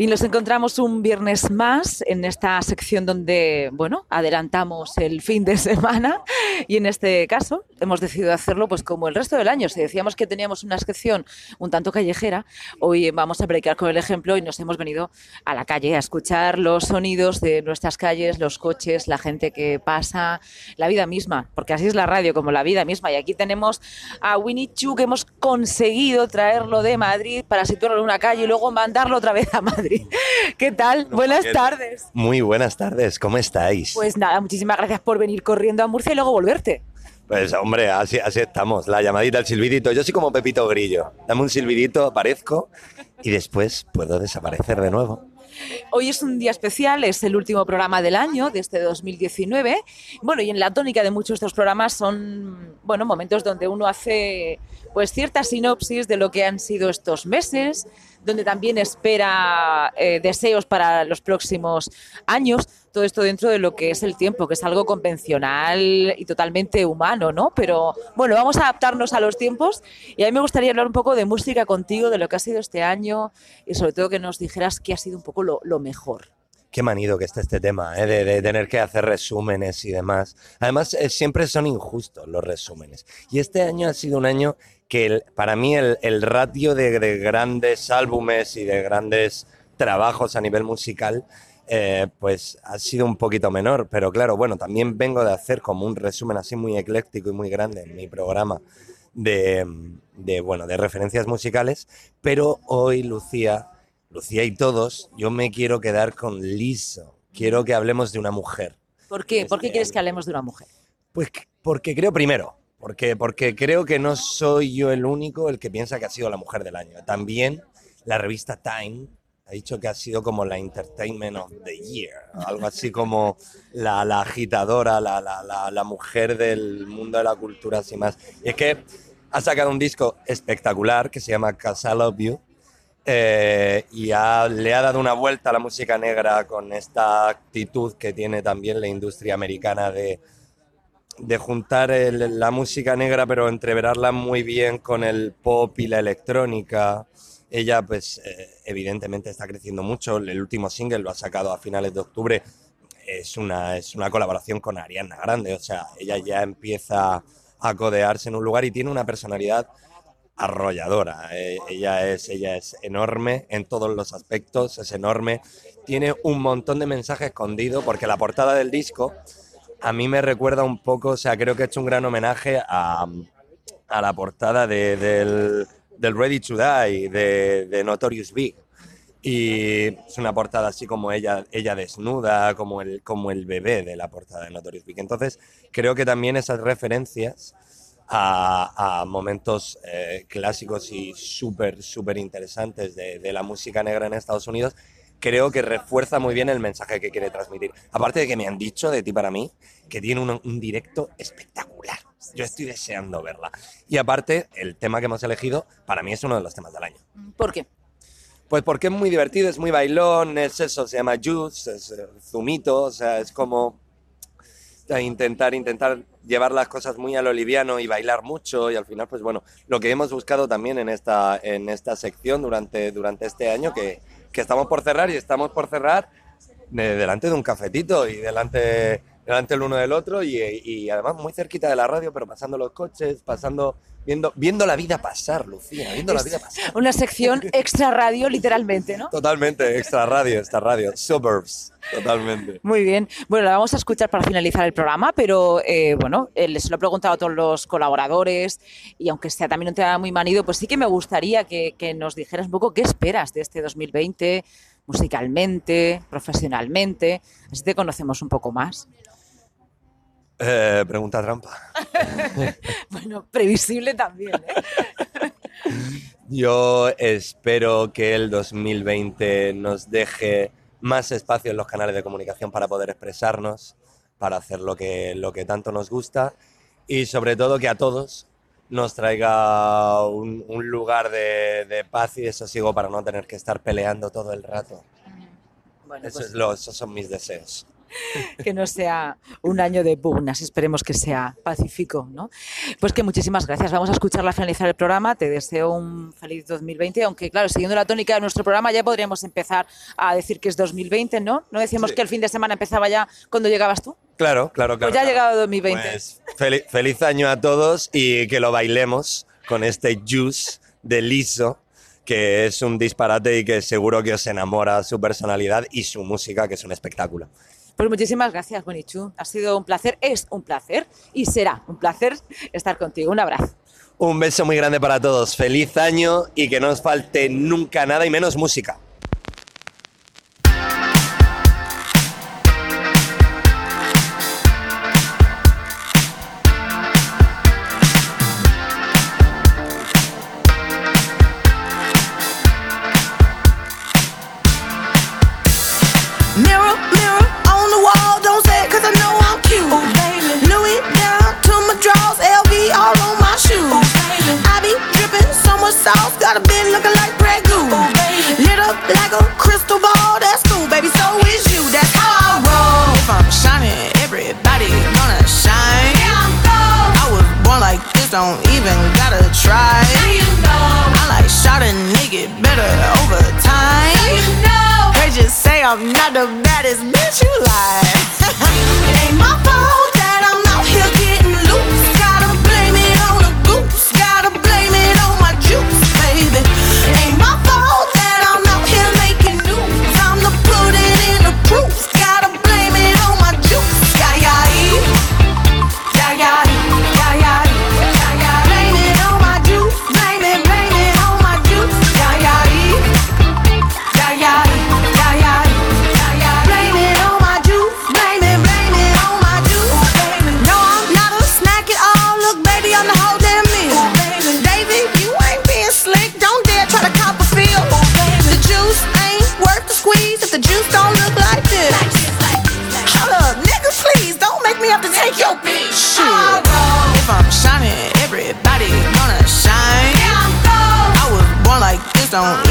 Y nos encontramos un viernes más en esta sección donde, bueno, adelantamos el fin de semana y en este caso hemos decidido hacerlo pues como el resto del año. Si decíamos que teníamos una sección un tanto callejera, hoy vamos a predicar con el ejemplo y nos hemos venido a la calle a escuchar los sonidos de nuestras calles, los coches, la gente que pasa, la vida misma, porque así es la radio como la vida misma. Y aquí tenemos a Winnie Chu que hemos conseguido traerlo de Madrid para situarlo en una calle y luego mandarlo otra vez a Madrid. ¿Qué tal? buenas tardes. Muy buenas tardes, ¿cómo estáis? Pues nada, muchísimas gracias por venir corriendo a Murcia y luego volverte. Pues hombre, así, así estamos, la llamadita, el silbidito. Yo soy como Pepito Grillo. Dame un silbidito, aparezco y después puedo desaparecer de nuevo. Hoy es un día especial, es el último programa del año, de este 2019. Bueno, y en la tónica de muchos de estos programas son, bueno, momentos donde uno hace pues cierta sinopsis de lo que han sido estos meses, donde también espera eh, deseos para los próximos años. Todo esto dentro de lo que es el tiempo, que es algo convencional y totalmente humano, ¿no? Pero bueno, vamos a adaptarnos a los tiempos y a mí me gustaría hablar un poco de música contigo, de lo que ha sido este año y sobre todo que nos dijeras qué ha sido un poco lo, mejor qué manido que está este tema, ¿eh? de, tener que hacer resúmenes y demás. Además, eh, siempre son injustos los resúmenes. Y este año ha sido un año que para mí el, ratio de, grandes álbumes y de grandes trabajos a nivel musical, eh, pues ha sido un poquito menor. Pero claro, bueno, también vengo de hacer como un resumen así muy ecléctico y muy grande en mi programa de, bueno, de referencias musicales. Pero hoy, Lucía, Lucía y todos, yo me quiero quedar con Liso. Quiero que hablemos de una mujer. ¿Por qué? ¿Por qué quieres que hablemos de una mujer? Pues porque creo primero porque, porque creo que no soy yo el único el que piensa que ha sido la mujer del año. También la revista Time ha dicho que ha sido como la Entertainment of the Year, algo así como la, la agitadora, la, la, la, mujer del mundo de la cultura, así más. Y es que ha sacado un disco espectacular que se llama Casa Love You eh, y le ha dado una vuelta a la música negra con esta actitud que tiene también la industria americana de de juntar la música negra, pero entreverarla muy bien con el pop y la electrónica. Ella, pues, eh, evidentemente está creciendo mucho. El último single lo ha sacado a finales de octubre. Es una, es una colaboración con Ariana Grande. O sea, ella ya empieza a codearse en un lugar y tiene una personalidad arrolladora. Eh, ella, es, ella es enorme en todos los aspectos, es enorme. Tiene un montón de mensajes escondidos porque la portada del disco a mí me recuerda un poco, o sea, creo que he hecho un gran homenaje a, la portada del, Ready to Die de, Notorious Big. Y es una portada así como ella, ella desnuda, como el, como el bebé de la portada de Notorious Big. Entonces, creo que también esas referencias a, momentos eh, clásicos y súper, súper interesantes de, de la música negra en Estados Unidos creo que refuerza muy bien el mensaje que quiere transmitir. Aparte de que me han dicho de ti para mí que tiene un, directo espectacular. Yo estoy deseando verla. Y aparte, el tema que hemos elegido para mí es uno de los temas del año. ¿Por qué? Pues porque es muy divertido, es muy bailón, es eso, se llama juice, es eh, zumito, o sea, es como intentar, intentar llevar las cosas muy a lo liviano y bailar mucho y al final, pues bueno, lo que hemos buscado también en esta, en esta sección durante, durante este año, que, que estamos por cerrar y estamos por cerrar delante de un cafetito y delante, delante el uno del otro y, además muy cerquita de la radio, pero pasando los coches, pasando, viendo, viendo la vida pasar, Lucía, viendo la vida pasar. Una sección extra radio, literalmente, ¿no? Totalmente, extra radio, extra radio, suburbs. Totalmente. Muy bien. Bueno, la vamos a escuchar para finalizar el programa, pero eh, bueno, eh, les lo he preguntado a todos los colaboradores y aunque sea también un tema muy manido, pues sí que me gustaría que, nos dijeras un poco qué esperas de este 2020 musicalmente, profesionalmente, así te conocemos un poco más. Eh, pregunta trampa. bueno, previsible también. Yo espero que el 2020 nos deje más espacio en los canales de comunicación para poder expresarnos, para hacer lo que, lo que tanto nos gusta y sobre todo que a todos nos traiga un, lugar de, paz y de sosiego para no tener que estar peleando todo el rato. Bueno, eso pues es lo, esos son mis deseos. que no sea un año de pugnas, esperemos que sea pacífico, ¿no? Pues que muchísimas gracias. Vamos a escucharla finalizar el programa. Te deseo un feliz 2020, aunque claro, siguiendo la tónica de nuestro programa ya podríamos empezar a decir que es 2020, ¿no? ¿No decíamos que el fin de semana empezaba ya cuando llegabas tú? Claro, claro, claro. Pues ya ha llegado 2020. Pues feliz, feliz año a todos y que lo bailemos con este juice de liso que es un disparate y que seguro que os enamora su personalidad y su música, que es un espectáculo. Pues muchísimas gracias, Bonichu. Ha sido un placer, es un placer y será un placer estar contigo. Un abrazo. Un beso muy grande para todos. Feliz año y que no os falte nunca nada y menos música. Mirror, like a crystal ball, that's cool, baby, so is you, that's how I roll. If I'm shining, everybody gonna shine. Yeah, I'm gold. I was born like this, don't even gotta try. Now you know. I like shot a nigga better over time. Now you know. They just say I'm not the baddest bitch you like. it ain't my fault don't